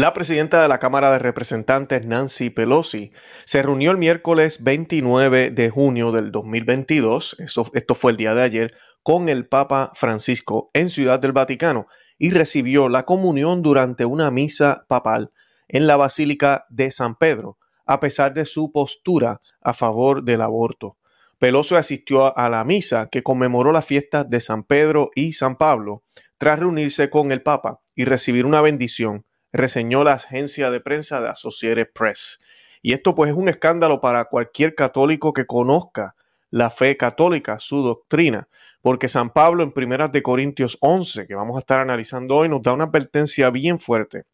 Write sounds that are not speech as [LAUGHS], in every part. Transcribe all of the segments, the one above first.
La presidenta de la Cámara de Representantes, Nancy Pelosi, se reunió el miércoles 29 de junio del 2022, esto fue el día de ayer, con el Papa Francisco en Ciudad del Vaticano y recibió la comunión durante una misa papal en la Basílica de San Pedro, a pesar de su postura a favor del aborto. Pelosi asistió a la misa que conmemoró las fiestas de San Pedro y San Pablo, tras reunirse con el Papa y recibir una bendición reseñó la agencia de prensa de Associated Press. Y esto pues es un escándalo para cualquier católico que conozca la fe católica, su doctrina, porque San Pablo en Primeras de Corintios 11, que vamos a estar analizando hoy, nos da una advertencia bien fuerte,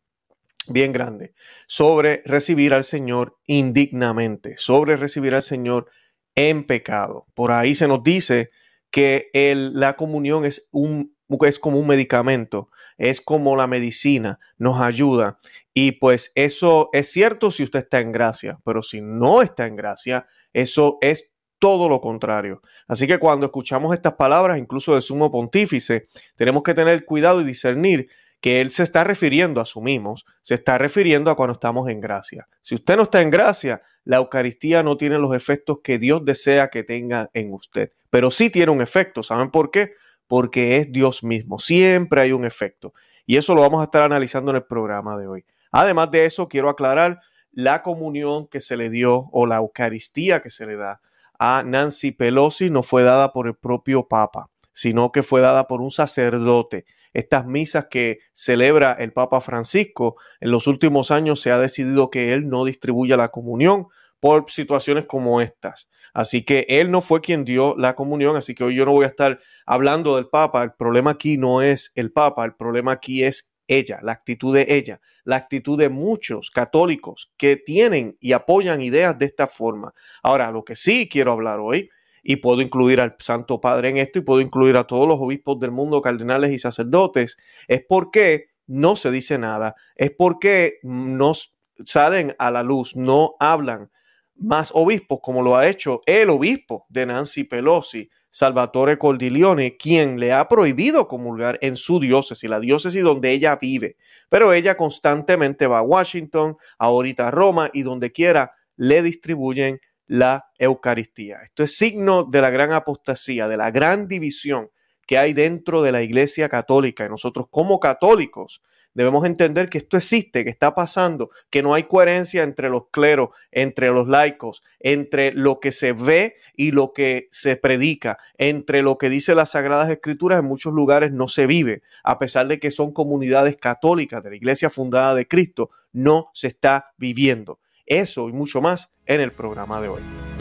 bien grande, sobre recibir al Señor indignamente, sobre recibir al Señor en pecado. Por ahí se nos dice que la comunión es, un, es como un medicamento es como la medicina, nos ayuda. Y pues eso es cierto si usted está en gracia, pero si no está en gracia, eso es todo lo contrario. Así que cuando escuchamos estas palabras, incluso del sumo pontífice, tenemos que tener cuidado y discernir que él se está refiriendo, asumimos, se está refiriendo a cuando estamos en gracia. Si usted no está en gracia, la Eucaristía no tiene los efectos que Dios desea que tenga en usted, pero sí tiene un efecto. ¿Saben por qué? Porque es Dios mismo. Siempre hay un efecto. Y eso lo vamos a estar analizando en el programa de hoy. Además de eso, quiero aclarar la comunión que se le dio o la Eucaristía que se le da a Nancy Pelosi no fue dada por el propio Papa, sino que fue dada por un sacerdote. Estas misas que celebra el Papa Francisco, en los últimos años se ha decidido que él no distribuya la comunión por situaciones como estas. Así que él no fue quien dio la comunión, así que hoy yo no voy a estar hablando del Papa. El problema aquí no es el Papa, el problema aquí es ella, la actitud de ella, la actitud de muchos católicos que tienen y apoyan ideas de esta forma. Ahora, lo que sí quiero hablar hoy, y puedo incluir al Santo Padre en esto y puedo incluir a todos los obispos del mundo, cardenales y sacerdotes, es porque no se dice nada, es porque nos salen a la luz, no hablan más obispos, como lo ha hecho el obispo de Nancy Pelosi, Salvatore Cordileone, quien le ha prohibido comulgar en su diócesis, la diócesis donde ella vive. Pero ella constantemente va a Washington, ahorita a Roma y donde quiera le distribuyen la Eucaristía. Esto es signo de la gran apostasía, de la gran división que hay dentro de la Iglesia Católica. Y nosotros como católicos Debemos entender que esto existe, que está pasando, que no hay coherencia entre los cleros, entre los laicos, entre lo que se ve y lo que se predica, entre lo que dice las Sagradas Escrituras, en muchos lugares no se vive, a pesar de que son comunidades católicas de la Iglesia fundada de Cristo, no se está viviendo. Eso y mucho más en el programa de hoy.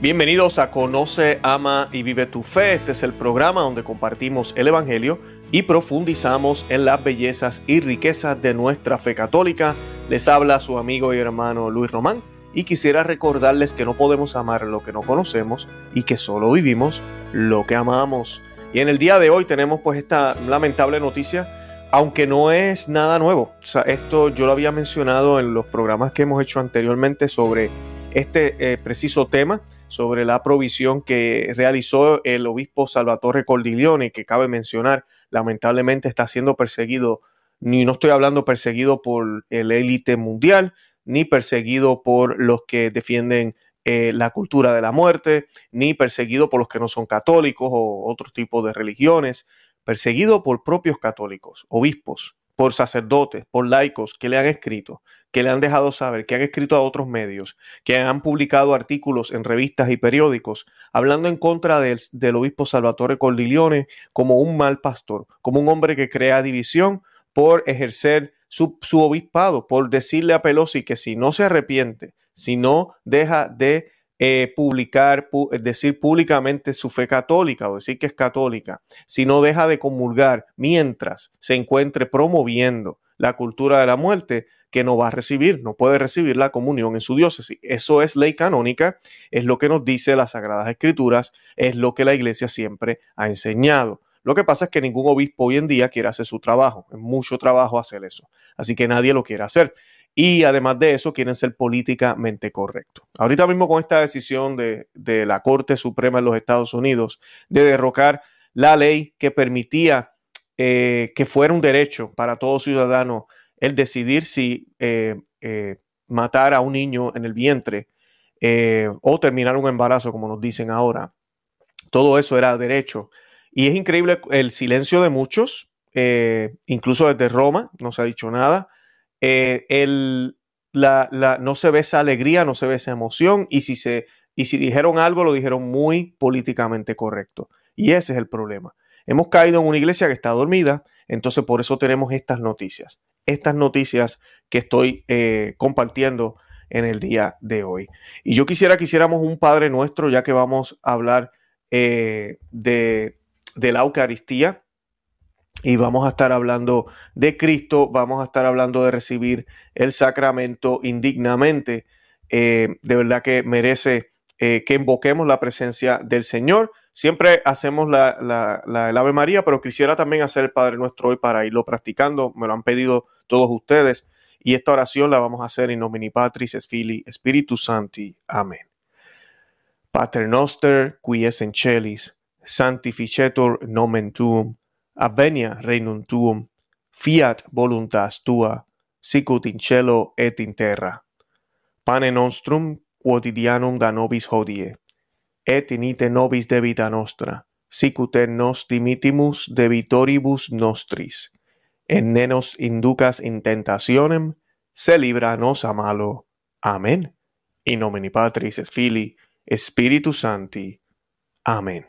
Bienvenidos a Conoce, Ama y Vive tu Fe. Este es el programa donde compartimos el Evangelio y profundizamos en las bellezas y riquezas de nuestra fe católica. Les habla su amigo y hermano Luis Román y quisiera recordarles que no podemos amar lo que no conocemos y que solo vivimos lo que amamos. Y en el día de hoy tenemos pues esta lamentable noticia, aunque no es nada nuevo. Esto yo lo había mencionado en los programas que hemos hecho anteriormente sobre este eh, preciso tema sobre la provisión que realizó el obispo Salvatore Cordiglione, que cabe mencionar, lamentablemente está siendo perseguido, ni no estoy hablando perseguido por el élite mundial, ni perseguido por los que defienden eh, la cultura de la muerte, ni perseguido por los que no son católicos o otro tipo de religiones, perseguido por propios católicos, obispos, por sacerdotes, por laicos que le han escrito, que le han dejado saber, que han escrito a otros medios, que han publicado artículos en revistas y periódicos, hablando en contra del, obispo Salvatore Cordiglione como un mal pastor, como un hombre que crea división por ejercer su, su obispado, por decirle a Pelosi que si no se arrepiente, si no deja de eh, publicar, decir públicamente su fe católica o decir que es católica, si no deja de comulgar mientras se encuentre promoviendo la cultura de la muerte, que no va a recibir, no puede recibir la comunión en su diócesis. Eso es ley canónica, es lo que nos dice las Sagradas Escrituras, es lo que la Iglesia siempre ha enseñado. Lo que pasa es que ningún obispo hoy en día quiere hacer su trabajo, es mucho trabajo hacer eso, así que nadie lo quiere hacer. Y además de eso quieren ser políticamente correctos. Ahorita mismo con esta decisión de, la Corte Suprema de los Estados Unidos de derrocar la ley que permitía eh, que fuera un derecho para todo ciudadano el decidir si eh, eh, matar a un niño en el vientre o terminar un embarazo, como nos dicen ahora. Todo eso era derecho. Y es increíble el silencio de muchos, incluso desde Roma, no se ha dicho nada. Eh, el, la, la, no se ve esa alegría, no se ve esa emoción y si, se, y si dijeron algo lo dijeron muy políticamente correcto. Y ese es el problema. Hemos caído en una iglesia que está dormida, entonces por eso tenemos estas noticias, estas noticias que estoy eh, compartiendo en el día de hoy. Y yo quisiera que hiciéramos un Padre Nuestro, ya que vamos a hablar eh, de, de la Eucaristía y vamos a estar hablando de Cristo, vamos a estar hablando de recibir el sacramento indignamente. Eh, de verdad que merece eh, que invoquemos la presencia del Señor. Siempre hacemos la, la, el Ave María, pero quisiera también hacer el Padre Nuestro hoy para irlo practicando. Me lo han pedido todos ustedes. Y esta oración la vamos a hacer en nomini Patris, es Fili, Spiritus Santi. Amén. Pater noster, qui es en celis, sanctificetur nomen tuum avenia regnum tuum, fiat voluntas tua, sicut in cielo et in terra. Pane nostrum quotidianum da nobis hodie, et inite nobis debita nostra, sicut et nos dimitimus debitoribus nostris, et ne nos inducas in tentationem, se libra nos a malo. Amen. In nomine Patris et Filii, Spiritus Sancti. Amen.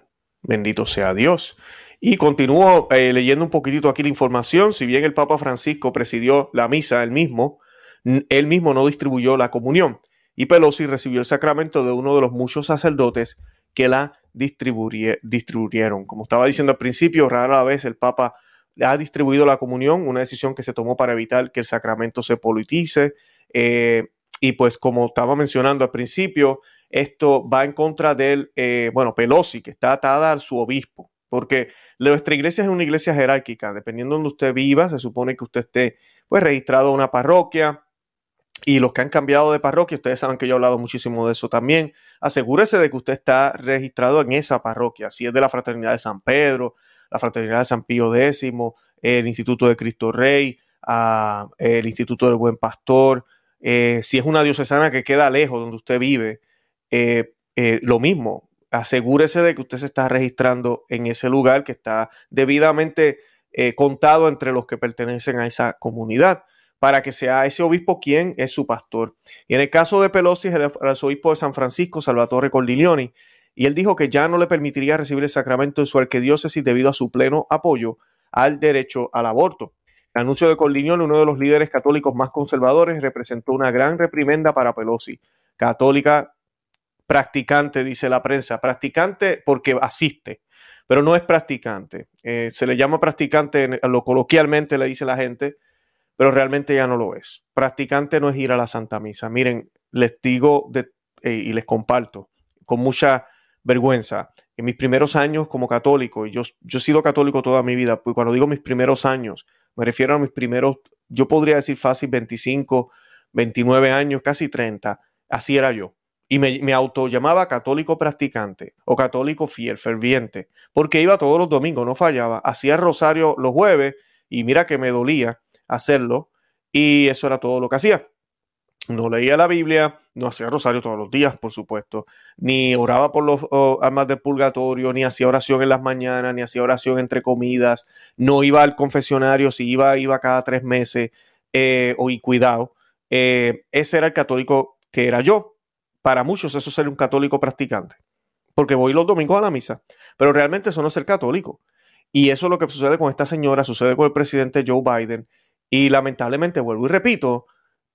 Bendito sea Dios. Y continúo eh, leyendo un poquitito aquí la información. Si bien el Papa Francisco presidió la misa él mismo, él mismo no distribuyó la comunión. Y Pelosi recibió el sacramento de uno de los muchos sacerdotes que la distribuyeron. Como estaba diciendo al principio, rara vez el Papa ha distribuido la comunión, una decisión que se tomó para evitar que el sacramento se politice. Eh, y pues como estaba mencionando al principio, esto va en contra del, eh, bueno, Pelosi, que está atada a su obispo porque nuestra iglesia es una iglesia jerárquica, dependiendo de donde usted viva, se supone que usted esté pues registrado en una parroquia, y los que han cambiado de parroquia, ustedes saben que yo he hablado muchísimo de eso también. Asegúrese de que usted está registrado en esa parroquia. Si es de la Fraternidad de San Pedro, la Fraternidad de San Pío X, el Instituto de Cristo Rey, el Instituto del Buen Pastor. Eh, si es una diocesana que queda lejos donde usted vive, eh, eh, lo mismo asegúrese de que usted se está registrando en ese lugar que está debidamente eh, contado entre los que pertenecen a esa comunidad para que sea ese obispo quien es su pastor. Y en el caso de Pelosi, el arzobispo de San Francisco, Salvatore Cordiglioni, y él dijo que ya no le permitiría recibir el sacramento en su arquidiócesis debido a su pleno apoyo al derecho al aborto. El anuncio de Cordiglioni, uno de los líderes católicos más conservadores, representó una gran reprimenda para Pelosi, católica practicante, dice la prensa. Practicante porque asiste, pero no es practicante. Eh, se le llama practicante, lo coloquialmente le dice la gente, pero realmente ya no lo es. Practicante no es ir a la Santa Misa. Miren, les digo eh, y les comparto con mucha vergüenza. En mis primeros años como católico, y yo, yo he sido católico toda mi vida, pues cuando digo mis primeros años, me refiero a mis primeros, yo podría decir fácil 25, 29 años, casi 30. Así era yo y me, auto llamaba católico practicante o católico fiel, ferviente, porque iba todos los domingos, no fallaba, hacía rosario los jueves y mira que me dolía hacerlo y eso era todo lo que hacía. No leía la Biblia, no hacía rosario todos los días, por supuesto, ni oraba por los almas del purgatorio, ni hacía oración en las mañanas, ni hacía oración entre comidas, no iba al confesionario, si iba, iba cada tres meses, eh, o y cuidado. Eh, ese era el católico que era yo para muchos eso es ser un católico practicante, porque voy los domingos a la misa, pero realmente eso no es ser católico. Y eso es lo que sucede con esta señora, sucede con el presidente Joe Biden, y lamentablemente, vuelvo y repito,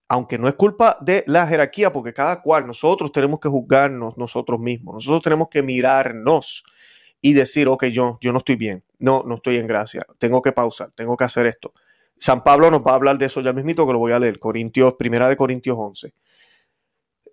aunque no es culpa de la jerarquía, porque cada cual, nosotros tenemos que juzgarnos nosotros mismos, nosotros tenemos que mirarnos y decir, ok, yo, yo no estoy bien, no, no estoy en gracia, tengo que pausar, tengo que hacer esto. San Pablo nos va a hablar de eso ya mismito, que lo voy a leer, Corintios, primera de Corintios 11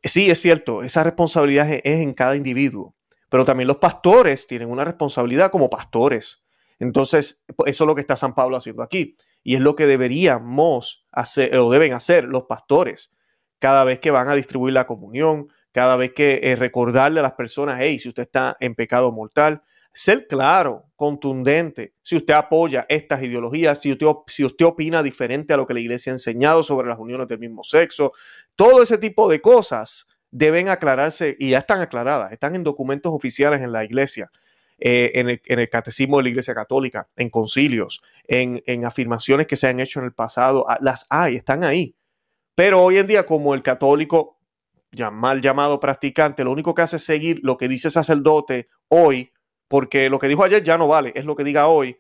sí, es cierto, esa responsabilidad es en cada individuo, pero también los pastores tienen una responsabilidad como pastores. Entonces, eso es lo que está San Pablo haciendo aquí. Y es lo que deberíamos hacer, o deben hacer los pastores cada vez que van a distribuir la comunión, cada vez que eh, recordarle a las personas, hey, si usted está en pecado mortal, ser claro, contundente, si usted apoya estas ideologías, si usted, opina diferente a lo que la iglesia ha enseñado sobre las uniones del mismo sexo, todo ese tipo de cosas deben aclararse y ya están aclaradas, están en documentos oficiales en la iglesia. Eh, en, el, catecismo de la Iglesia Católica, en concilios, en, en, afirmaciones que se han hecho en el pasado, ah, las hay, están ahí. Pero hoy en día, como el católico, ya mal llamado practicante, lo único que hace es seguir lo que dice sacerdote hoy, porque lo que dijo ayer ya no vale, es lo que diga hoy,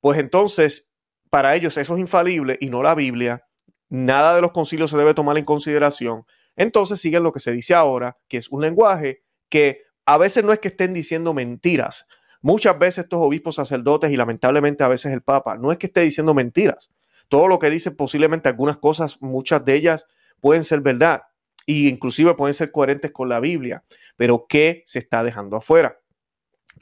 pues entonces para ellos eso es infalible y no la Biblia, nada de los concilios se debe tomar en consideración, entonces siguen lo que se dice ahora, que es un lenguaje que a veces no es que estén diciendo mentiras, muchas veces estos obispos sacerdotes y lamentablemente a veces el Papa, no es que esté diciendo mentiras, todo lo que dice posiblemente algunas cosas, muchas de ellas pueden ser verdad e inclusive pueden ser coherentes con la Biblia, pero ¿qué se está dejando afuera?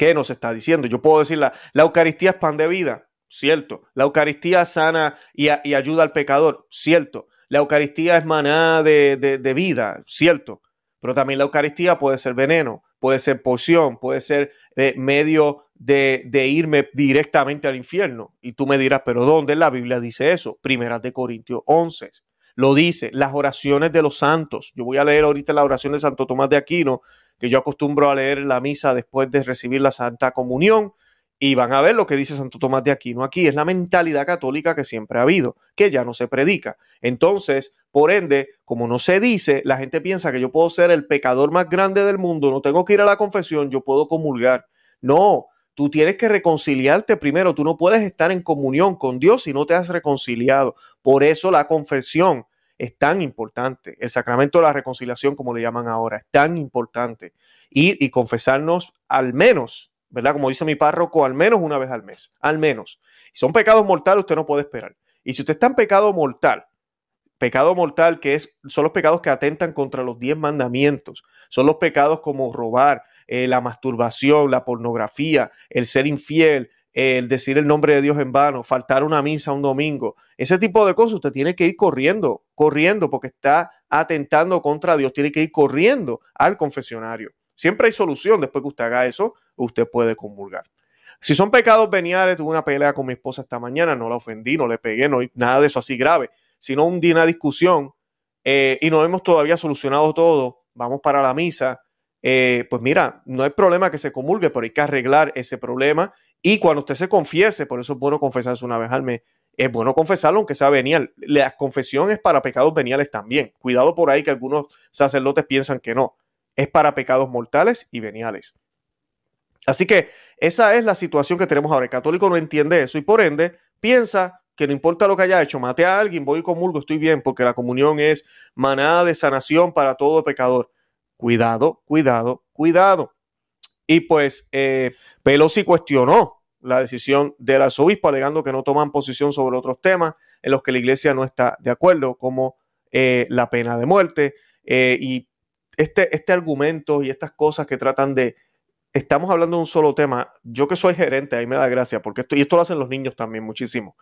¿Qué nos está diciendo? Yo puedo decir, la, Eucaristía es pan de vida, cierto. La Eucaristía sana y, ayuda al pecador, cierto. La Eucaristía es maná de, vida, cierto. Pero también la Eucaristía puede ser veneno, puede ser porción, puede ser eh, medio de, de, irme directamente al infierno. Y tú me dirás, pero ¿dónde la Biblia dice eso? Primeras de Corintios 11. Lo dice, las oraciones de los santos. Yo voy a leer ahorita la oración de Santo Tomás de Aquino, que yo acostumbro a leer la misa después de recibir la Santa Comunión. Y van a ver lo que dice Santo Tomás de Aquino aquí. Es la mentalidad católica que siempre ha habido, que ya no se predica. Entonces, por ende, como no se dice, la gente piensa que yo puedo ser el pecador más grande del mundo, no tengo que ir a la confesión, yo puedo comulgar. No, tú tienes que reconciliarte primero. Tú no puedes estar en comunión con Dios si no te has reconciliado. Por eso la confesión es tan importante. El sacramento de la reconciliación, como le llaman ahora, es tan importante. Ir y confesarnos al menos, ¿verdad? Como dice mi párroco, al menos una vez al mes. Al menos. Si son pecados mortales, usted no puede esperar. Y si usted está en pecado mortal, pecado mortal que es, son los pecados que atentan contra los diez mandamientos, son los pecados como robar, eh, la masturbación, la pornografía, el ser infiel, el decir el nombre de Dios en vano, faltar una misa un domingo, ese tipo de cosas usted tiene que ir corriendo, corriendo porque está atentando contra Dios, tiene que ir corriendo al confesionario. Siempre hay solución, después que usted haga eso, usted puede comulgar. Si son pecados veniales, tuve una pelea con mi esposa esta mañana, no la ofendí, no le pegué, no nada de eso así grave, sino un día una discusión eh, y no hemos todavía solucionado todo, vamos para la misa, eh, pues mira, no hay problema que se comulgue, pero hay que arreglar ese problema y cuando usted se confiese, por eso es bueno confesarse una vez al mes, es bueno confesarlo aunque sea venial. La confesión es para pecados veniales también. Cuidado por ahí que algunos sacerdotes piensan que no. Es para pecados mortales y veniales. Así que esa es la situación que tenemos ahora. El católico no entiende eso y por ende piensa que no importa lo que haya hecho, mate a alguien, voy y comulgo, estoy bien, porque la comunión es manada de sanación para todo pecador. Cuidado, cuidado, cuidado. Y pues eh, Pelosi cuestionó la decisión del arzobispo, alegando que no toman posición sobre otros temas en los que la iglesia no está de acuerdo, como eh, la pena de muerte. Eh, y este, este argumento y estas cosas que tratan de... Estamos hablando de un solo tema. Yo que soy gerente, ahí me da gracia, porque esto, y esto lo hacen los niños también muchísimo.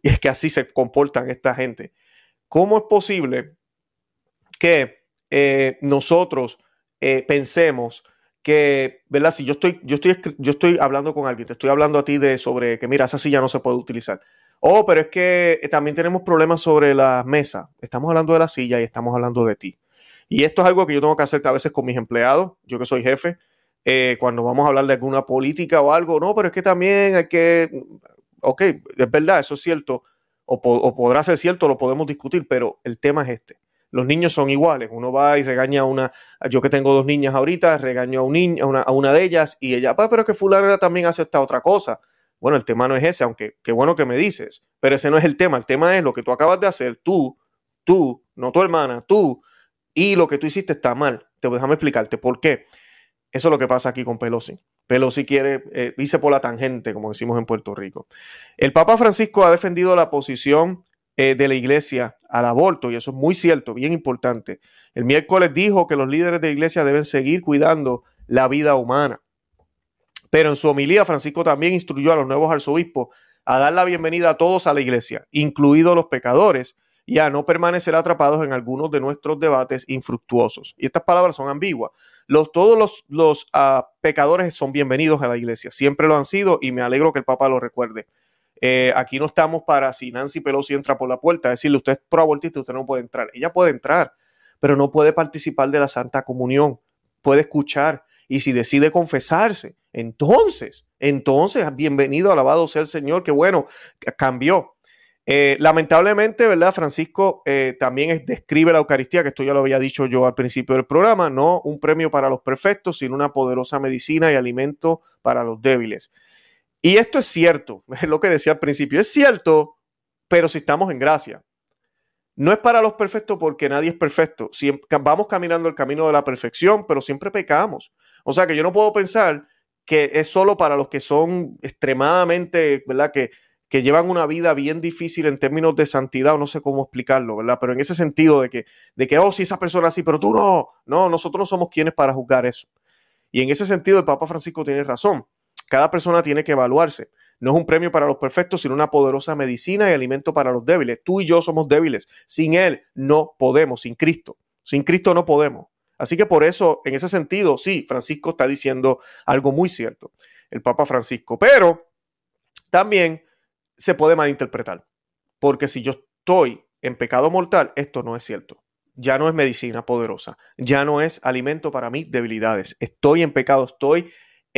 Y es que así se comportan esta gente. ¿Cómo es posible que nosotros pensemos que, ¿verdad? Si yo estoy, yo estoy, yo estoy hablando con alguien, te estoy hablando a ti de sobre que, mira, esa silla no se puede utilizar. Oh, pero es que eh, también tenemos problemas sobre la mesa. Estamos hablando de la silla y estamos hablando de ti. Y esto es algo que yo tengo que hacer a veces con mis empleados, yo que soy jefe, eh, cuando vamos a hablar de alguna política o algo. No, pero es que también hay que, ok, es verdad, eso es cierto, o, o podrá ser cierto, lo podemos discutir, pero el tema es este los niños son iguales. Uno va y regaña a una, yo que tengo dos niñas ahorita, regaño a, un niño, a, una, de ellas y ella, pero es que fulana también hace esta otra cosa. Bueno, el tema no es ese, aunque qué bueno que me dices, pero ese no es el tema. El tema es lo que tú acabas de hacer, tú, tú, no tu hermana, tú, y lo que tú hiciste está mal. Te déjame explicarte por qué. Eso es lo que pasa aquí con Pelosi. Pelosi quiere, eh, dice por la tangente, como decimos en Puerto Rico. El Papa Francisco ha defendido la posición eh, de la iglesia al aborto, y eso es muy cierto, bien importante. El miércoles dijo que los líderes de la iglesia deben seguir cuidando la vida humana. Pero en su homilía, Francisco también instruyó a los nuevos arzobispos a dar la bienvenida a todos a la iglesia, incluidos los pecadores, y a no permanecer atrapados en algunos de nuestros debates infructuosos. Y estas palabras son ambiguas. Todos los, los ah, pecadores son bienvenidos a la iglesia, siempre lo han sido y me alegro que el Papa lo recuerde. Eh, aquí no estamos para si Nancy Pelosi entra por la puerta, decirle usted es pro-abortista, usted no puede entrar. Ella puede entrar, pero no puede participar de la Santa Comunión, puede escuchar y si decide confesarse, entonces, entonces, bienvenido, alabado sea el Señor, que bueno, cambió. Eh, lamentablemente, ¿verdad? Francisco eh, también describe la Eucaristía, que esto ya lo había dicho yo al principio del programa, no un premio para los perfectos, sino una poderosa medicina y alimento para los débiles. Y esto es cierto, [LAUGHS] es lo que decía al principio, es cierto, pero si estamos en gracia. No es para los perfectos porque nadie es perfecto. vamos caminando el camino de la perfección, pero siempre pecamos. O sea que yo no puedo pensar que es solo para los que son extremadamente, ¿verdad? Que, que llevan una vida bien difícil en términos de santidad, o no sé cómo explicarlo, ¿verdad? Pero en ese sentido de que, de que, oh, si esa persona sí, pero tú no, no, nosotros no somos quienes para juzgar eso. Y en ese sentido el Papa Francisco tiene razón. Cada persona tiene que evaluarse. No es un premio para los perfectos, sino una poderosa medicina y alimento para los débiles. Tú y yo somos débiles. Sin Él no podemos, sin Cristo. Sin Cristo no podemos. Así que por eso, en ese sentido, sí, Francisco está diciendo algo muy cierto, el Papa Francisco. Pero también se puede malinterpretar. Porque si yo estoy en pecado mortal, esto no es cierto. Ya no es medicina poderosa, ya no es alimento para mis debilidades. Estoy en pecado, estoy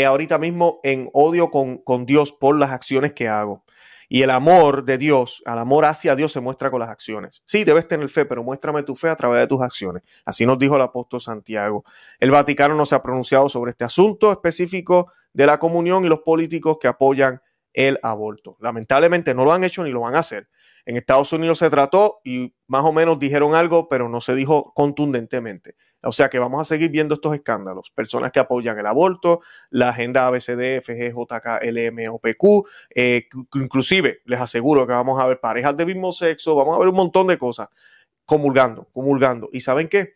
ahorita mismo en odio con, con Dios por las acciones que hago. Y el amor de Dios, el amor hacia Dios se muestra con las acciones. Sí, debes tener fe, pero muéstrame tu fe a través de tus acciones. Así nos dijo el apóstol Santiago. El Vaticano no se ha pronunciado sobre este asunto específico de la comunión y los políticos que apoyan el aborto. Lamentablemente no lo han hecho ni lo van a hacer. En Estados Unidos se trató y más o menos dijeron algo, pero no se dijo contundentemente. O sea que vamos a seguir viendo estos escándalos. Personas que apoyan el aborto, la agenda ABCD, FG. Eh, inclusive les aseguro que vamos a ver parejas de mismo sexo, vamos a ver un montón de cosas comulgando, comulgando. ¿Y saben qué?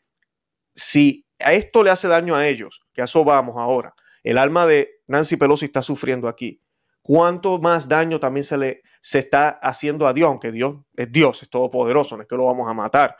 Si a esto le hace daño a ellos, que a eso vamos ahora, el alma de Nancy Pelosi está sufriendo aquí cuánto más daño también se le se está haciendo a Dios, aunque Dios es Dios, es todopoderoso, no es que lo vamos a matar,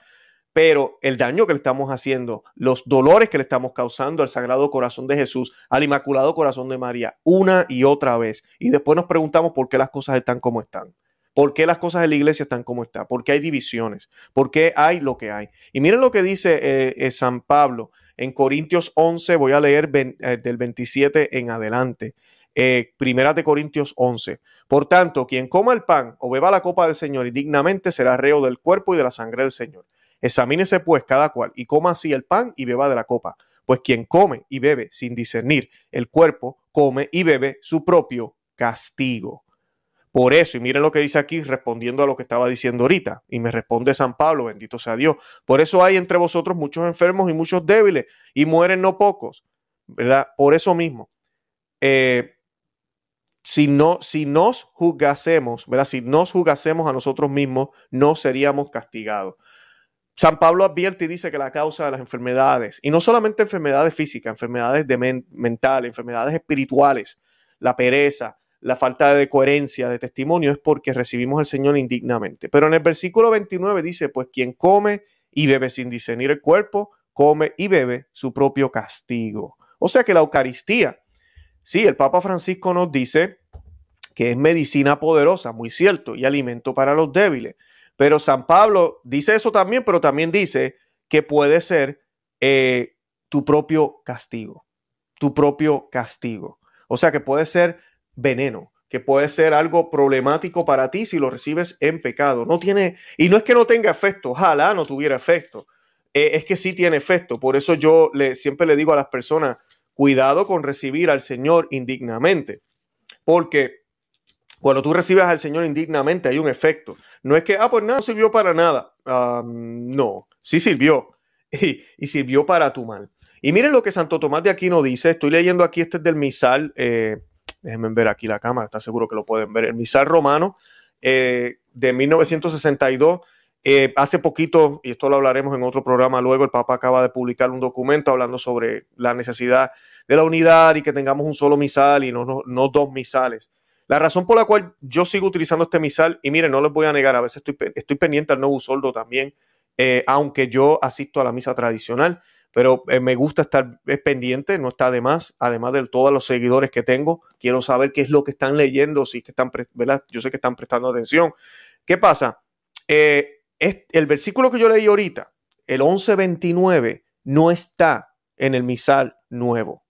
pero el daño que le estamos haciendo, los dolores que le estamos causando al Sagrado Corazón de Jesús, al Inmaculado Corazón de María, una y otra vez. Y después nos preguntamos por qué las cosas están como están. ¿Por qué las cosas en la iglesia están como están? ¿Por qué hay divisiones? ¿Por qué hay lo que hay? Y miren lo que dice eh, eh, San Pablo en Corintios 11, voy a leer eh, del 27 en adelante. Eh, primera de Corintios 11. Por tanto, quien coma el pan o beba la copa del Señor indignamente será reo del cuerpo y de la sangre del Señor. Examínese pues cada cual y coma así el pan y beba de la copa. Pues quien come y bebe sin discernir el cuerpo, come y bebe su propio castigo. Por eso, y miren lo que dice aquí respondiendo a lo que estaba diciendo ahorita, y me responde San Pablo, bendito sea Dios. Por eso hay entre vosotros muchos enfermos y muchos débiles, y mueren no pocos, ¿verdad? Por eso mismo. Eh, si, no, si nos juzgasemos, ¿verdad? Si nos juzgasemos a nosotros mismos, no seríamos castigados. San Pablo advierte y dice que la causa de las enfermedades, y no solamente enfermedades físicas, enfermedades de mentales, enfermedades espirituales, la pereza, la falta de coherencia, de testimonio, es porque recibimos al Señor indignamente. Pero en el versículo 29 dice, pues quien come y bebe sin discernir el cuerpo, come y bebe su propio castigo. O sea que la Eucaristía Sí, el Papa Francisco nos dice que es medicina poderosa, muy cierto, y alimento para los débiles. Pero San Pablo dice eso también, pero también dice que puede ser eh, tu propio castigo, tu propio castigo. O sea que puede ser veneno, que puede ser algo problemático para ti si lo recibes en pecado. No tiene, y no es que no tenga efecto, ojalá no tuviera efecto. Eh, es que sí tiene efecto. Por eso yo le, siempre le digo a las personas, cuidado con recibir al Señor indignamente, porque cuando tú recibes al Señor indignamente hay un efecto. No es que, ah, pues nada, no sirvió para nada. no, sí sirvió [LAUGHS] y, sirvió para tu mal. Y miren lo que Santo Tomás de Aquino dice. Estoy leyendo aquí, este es del misal. Eh, déjenme ver aquí la cámara, está seguro que lo pueden ver. El misal romano eh, de 1962 eh, hace poquito, y esto lo hablaremos en otro programa luego, el Papa acaba de publicar un documento hablando sobre la necesidad de la unidad y que tengamos un solo misal y no, no, dos misales. La razón por la cual yo sigo utilizando este misal, y miren, no les voy a negar, a veces estoy, estoy pendiente al nuevo soldo también, eh, aunque yo asisto a la misa tradicional, pero eh, me gusta estar pendiente, no está de más, además de todos los seguidores que tengo, quiero saber qué es lo que están leyendo, si que están, ¿verdad? Yo sé que están prestando atención. ¿Qué pasa? El versículo que yo leí ahorita, el 11.29, no está en el misal nuevo.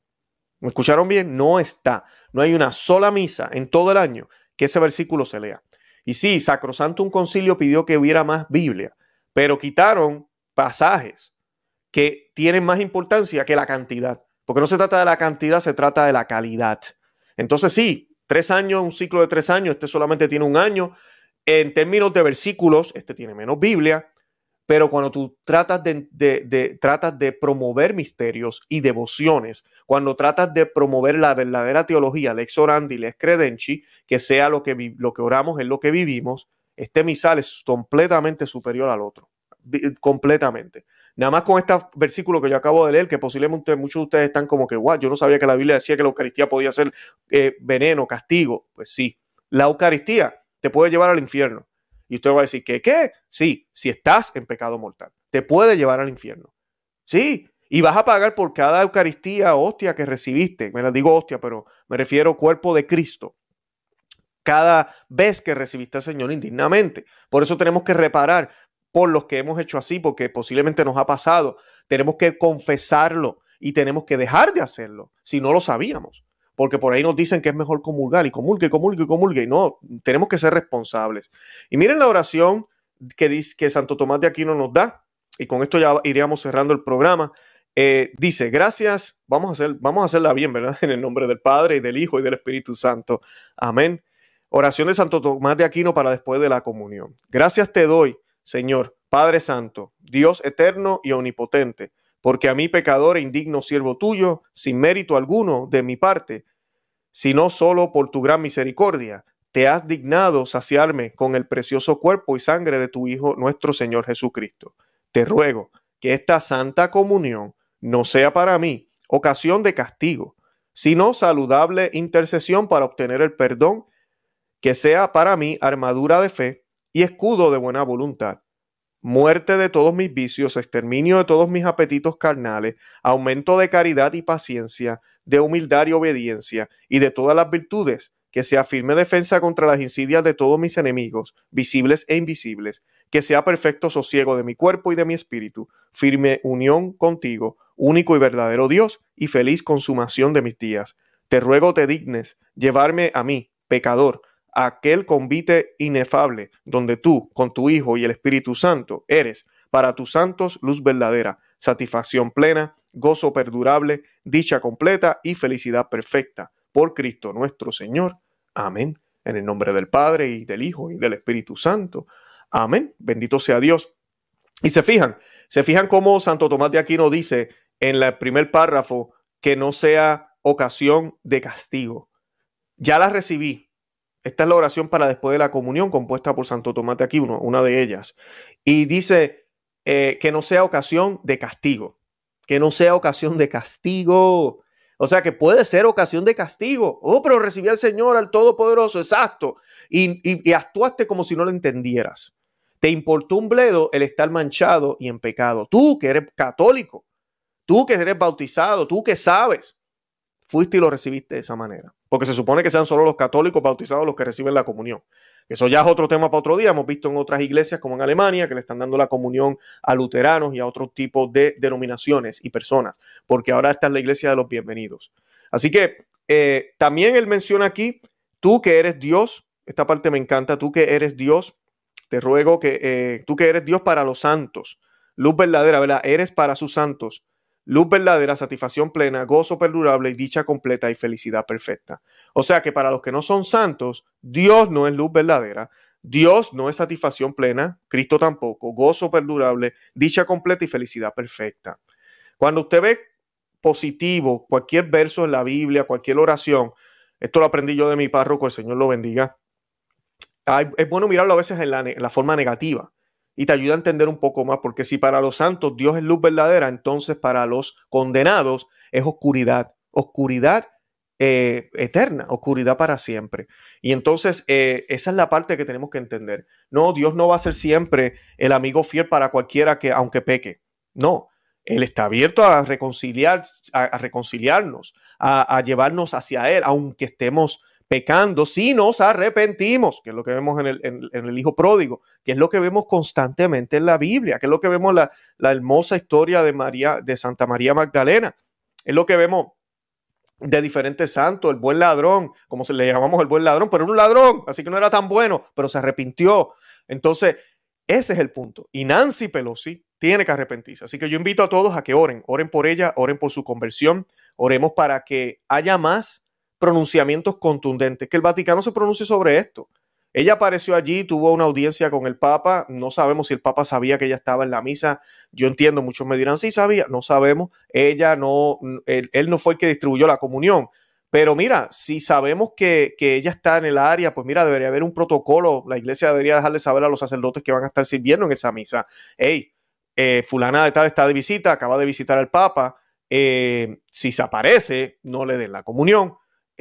¿Me escucharon bien? No está. No hay una sola misa en todo el año que ese versículo se lea. Y sí, Sacrosanto un concilio pidió que hubiera más Biblia, pero quitaron pasajes que tienen más importancia que la cantidad. Porque no se trata de la cantidad, se trata de la calidad. Entonces sí, tres años, un ciclo de tres años, este solamente tiene un año. En términos de versículos, este tiene menos Biblia, pero cuando tú tratas de, tratas de promover misterios y devociones, cuando tratas de promover la verdadera teología, lex orandi, lex credenci, que sea lo que, lo que oramos es lo que vivimos, este misal es completamente superior al otro. Completamente. Nada más con este versículo que yo acabo de leer, que posiblemente muchos de ustedes están como que, guau, yo no sabía que la Biblia decía que la Eucaristía podía ser eh, veneno, castigo. Pues sí, la Eucaristía te puede llevar al infierno. Y usted va a decir que, ¿qué? Sí, si estás en pecado mortal, te puede llevar al infierno. Sí, y vas a pagar por cada Eucaristía, hostia que recibiste. Me la digo hostia, pero me refiero cuerpo de Cristo. Cada vez que recibiste al Señor indignamente. Por eso tenemos que reparar por los que hemos hecho así, porque posiblemente nos ha pasado. Tenemos que confesarlo y tenemos que dejar de hacerlo si no lo sabíamos. Porque por ahí nos dicen que es mejor comulgar y comulgue, comulgue, comulgue. Y no, tenemos que ser responsables. Y miren la oración que, dice, que Santo Tomás de Aquino nos da. Y con esto ya iríamos cerrando el programa. Eh, dice, gracias, vamos a, hacer, vamos a hacerla bien, ¿verdad? [LAUGHS] En el nombre del Padre y del Hijo y del Espíritu Santo. Amén. Oración de Santo Tomás de Aquino para después de la comunión. Gracias te doy Señor, Padre Santo, Dios eterno y omnipotente, porque a mí pecador e indigno siervo tuyo, sin mérito alguno de mi parte, sino solo por tu gran misericordia, te has dignado saciarme con el precioso cuerpo y sangre de tu Hijo nuestro Señor Jesucristo. Te ruego que esta santa comunión no sea para mí ocasión de castigo, sino saludable intercesión para obtener el perdón, que sea para mí armadura de fe y escudo de buena voluntad, muerte de todos mis vicios, exterminio de todos mis apetitos carnales, aumento de caridad y paciencia, de humildad y obediencia, y de todas las virtudes, que sea firme defensa contra las insidias de todos mis enemigos, visibles e invisibles, que sea perfecto sosiego de mi cuerpo y de mi espíritu, firme unión contigo, único y verdadero Dios, y feliz consumación de mis días. Te ruego te dignes llevarme a mí, pecador, aquel convite inefable, donde tú, con tu Hijo y el Espíritu Santo, eres para tus santos luz verdadera, satisfacción plena, gozo perdurable, dicha completa y felicidad perfecta. Por Cristo nuestro Señor. Amén. En el nombre del Padre y del Hijo y del Espíritu Santo. Amén. Bendito sea Dios. Y se fijan, se fijan cómo Santo Tomás de Aquino dice en el primer párrafo que no sea ocasión de castigo. Ya la recibí, esta es la oración para después de la comunión compuesta por Santo Tomás de Aquino, una de ellas. Y dice eh, que no sea ocasión de castigo, que no sea ocasión de castigo. O sea que puede ser ocasión de castigo. Oh, pero recibí al Señor, al Todopoderoso, exacto. Y, y actuaste como si no lo entendieras. Te importó un bledo el estar manchado y en pecado. Tú que eres católico, tú que eres bautizado, tú que sabes fuiste y lo recibiste de esa manera. Porque se supone que sean solo los católicos bautizados los que reciben la comunión. Eso ya es otro tema para otro día. Hemos visto en otras iglesias, como en Alemania, que le están dando la comunión a luteranos y a otros tipos de denominaciones y personas, porque ahora esta es la iglesia de los bienvenidos. Así que eh, también él menciona aquí, tú que eres Dios, esta parte me encanta, tú que eres Dios, te ruego que eh, tú que eres Dios para los santos, luz verdadera, ¿verdad? Eres para sus santos luz verdadera, satisfacción plena, gozo perdurable dicha completa y felicidad perfecta. O sea que para los que no son santos, Dios no es luz verdadera, Dios no es satisfacción plena, Cristo tampoco, gozo perdurable, dicha completa y felicidad perfecta. Cuando usted ve positivo cualquier verso en la Biblia, cualquier oración, esto lo aprendí yo de mi párroco, el Señor lo bendiga. es bueno mirarlo a veces en la forma negativa y te ayuda a entender un poco más, porque si para los santos Dios es luz verdadera, entonces para los condenados es oscuridad. Oscuridad eh, eterna, oscuridad para siempre. Y entonces eh, esa es la parte que tenemos que entender. No, Dios no va a ser siempre el amigo fiel para cualquiera que, aunque peque. No, Él está abierto a reconciliar, a, reconciliarnos, a, llevarnos hacia Él, aunque estemos pecando, si nos arrepentimos, que es lo que vemos en el, en, el, Hijo Pródigo, que es lo que vemos constantemente en la Biblia, que es lo que vemos la, la hermosa historia de María, de Santa María Magdalena, es lo que vemos de diferentes santos, el buen ladrón, como se le llamamos el buen ladrón, pero era un ladrón, así que no era tan bueno, pero se arrepintió. Entonces, ese es el punto. Y Nancy Pelosi tiene que arrepentirse. Así que yo invito a todos a que oren, oren por ella, oren por su conversión, oremos para que haya más pronunciamientos contundentes, que el Vaticano se pronuncie sobre esto. Ella apareció allí, tuvo una audiencia con el Papa. No sabemos si el Papa sabía que ella estaba en la misa. Yo entiendo, muchos me dirán, sí sabía, no sabemos. Ella no, él, no fue el que distribuyó la comunión. Pero mira, si sabemos que, ella está en el área, pues mira, debería haber un protocolo. La iglesia debería dejarle saber a los sacerdotes que van a estar sirviendo en esa misa. Hey, eh, fulana de tal está de visita, acaba de visitar al Papa. Eh, si se aparece, no le den la comunión.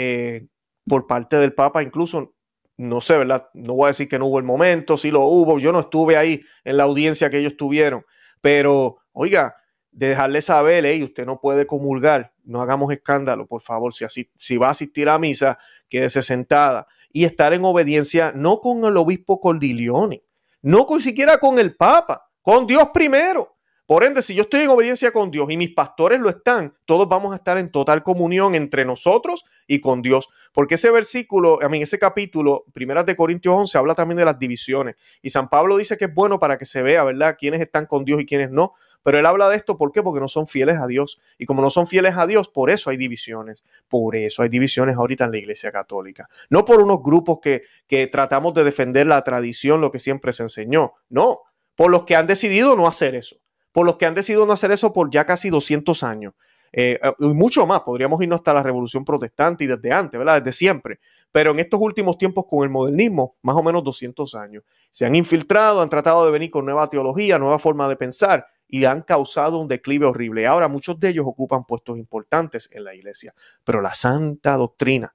Eh, por parte del Papa, incluso no sé, ¿verdad? No voy a decir que no hubo el momento, sí lo hubo, yo no estuve ahí en la audiencia que ellos tuvieron, pero oiga, de dejarle saber, hey, usted no puede comulgar, no hagamos escándalo, por favor, si, si va a asistir a misa, quédese sentada y estar en obediencia no con el obispo Cordilione, no con, siquiera con el Papa, con Dios primero. Por ende, si yo estoy en obediencia con Dios y mis pastores lo están, todos vamos a estar en total comunión entre nosotros y con Dios. Porque ese versículo, a mí, ese capítulo, Primeras de Corintios 11, habla también de las divisiones. Y San Pablo dice que es bueno para que se vea, ¿verdad?, quiénes están con Dios y quiénes no. Pero él habla de esto, ¿por qué? Porque no son fieles a Dios. Y como no son fieles a Dios, por eso hay divisiones. Por eso hay divisiones ahorita en la Iglesia Católica. No por unos grupos que, que tratamos de defender la tradición, lo que siempre se enseñó. No, por los que han decidido no hacer eso por los que han decidido no hacer eso por ya casi 200 años. Eh, eh, y mucho más, podríamos irnos hasta la Revolución Protestante y desde antes, ¿verdad? Desde siempre. Pero en estos últimos tiempos con el modernismo, más o menos 200 años, se han infiltrado, han tratado de venir con nueva teología, nueva forma de pensar y han causado un declive horrible. Ahora muchos de ellos ocupan puestos importantes en la iglesia, pero la santa doctrina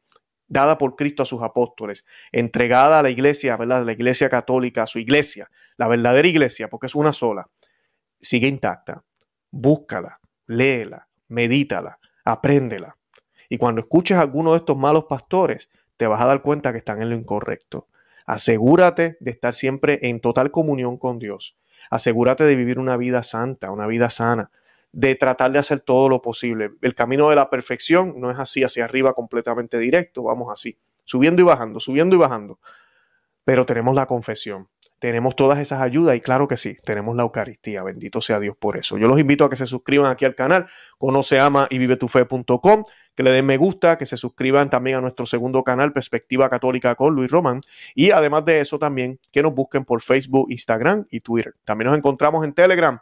dada por Cristo a sus apóstoles, entregada a la iglesia, ¿verdad? La iglesia católica, a su iglesia, la verdadera iglesia, porque es una sola, sigue intacta. Búscala, léela, medítala, apréndela. Y cuando escuches a alguno de estos malos pastores, te vas a dar cuenta que están en lo incorrecto. Asegúrate de estar siempre en total comunión con Dios. Asegúrate de vivir una vida santa, una vida sana, de tratar de hacer todo lo posible. El camino de la perfección no es así hacia arriba completamente directo, vamos así, subiendo y bajando, subiendo y bajando. Pero tenemos la confesión, tenemos todas esas ayudas y claro que sí, tenemos la Eucaristía. Bendito sea Dios por eso. Yo los invito a que se suscriban aquí al canal, conoce, ama y vive tu fe.com, que le den me gusta, que se suscriban también a nuestro segundo canal, Perspectiva Católica con Luis Román. Y además de eso también, que nos busquen por Facebook, Instagram y Twitter. También nos encontramos en Telegram.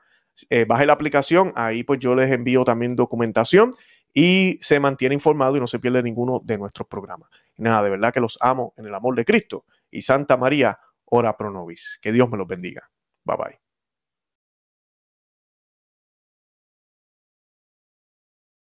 Eh, baje la aplicación, ahí pues yo les envío también documentación y se mantiene informado y no se pierde ninguno de nuestros programas. nada, de verdad que los amo en el amor de Cristo. Y Santa María, ora pro nobis. Que Dios me los bendiga. Bye bye.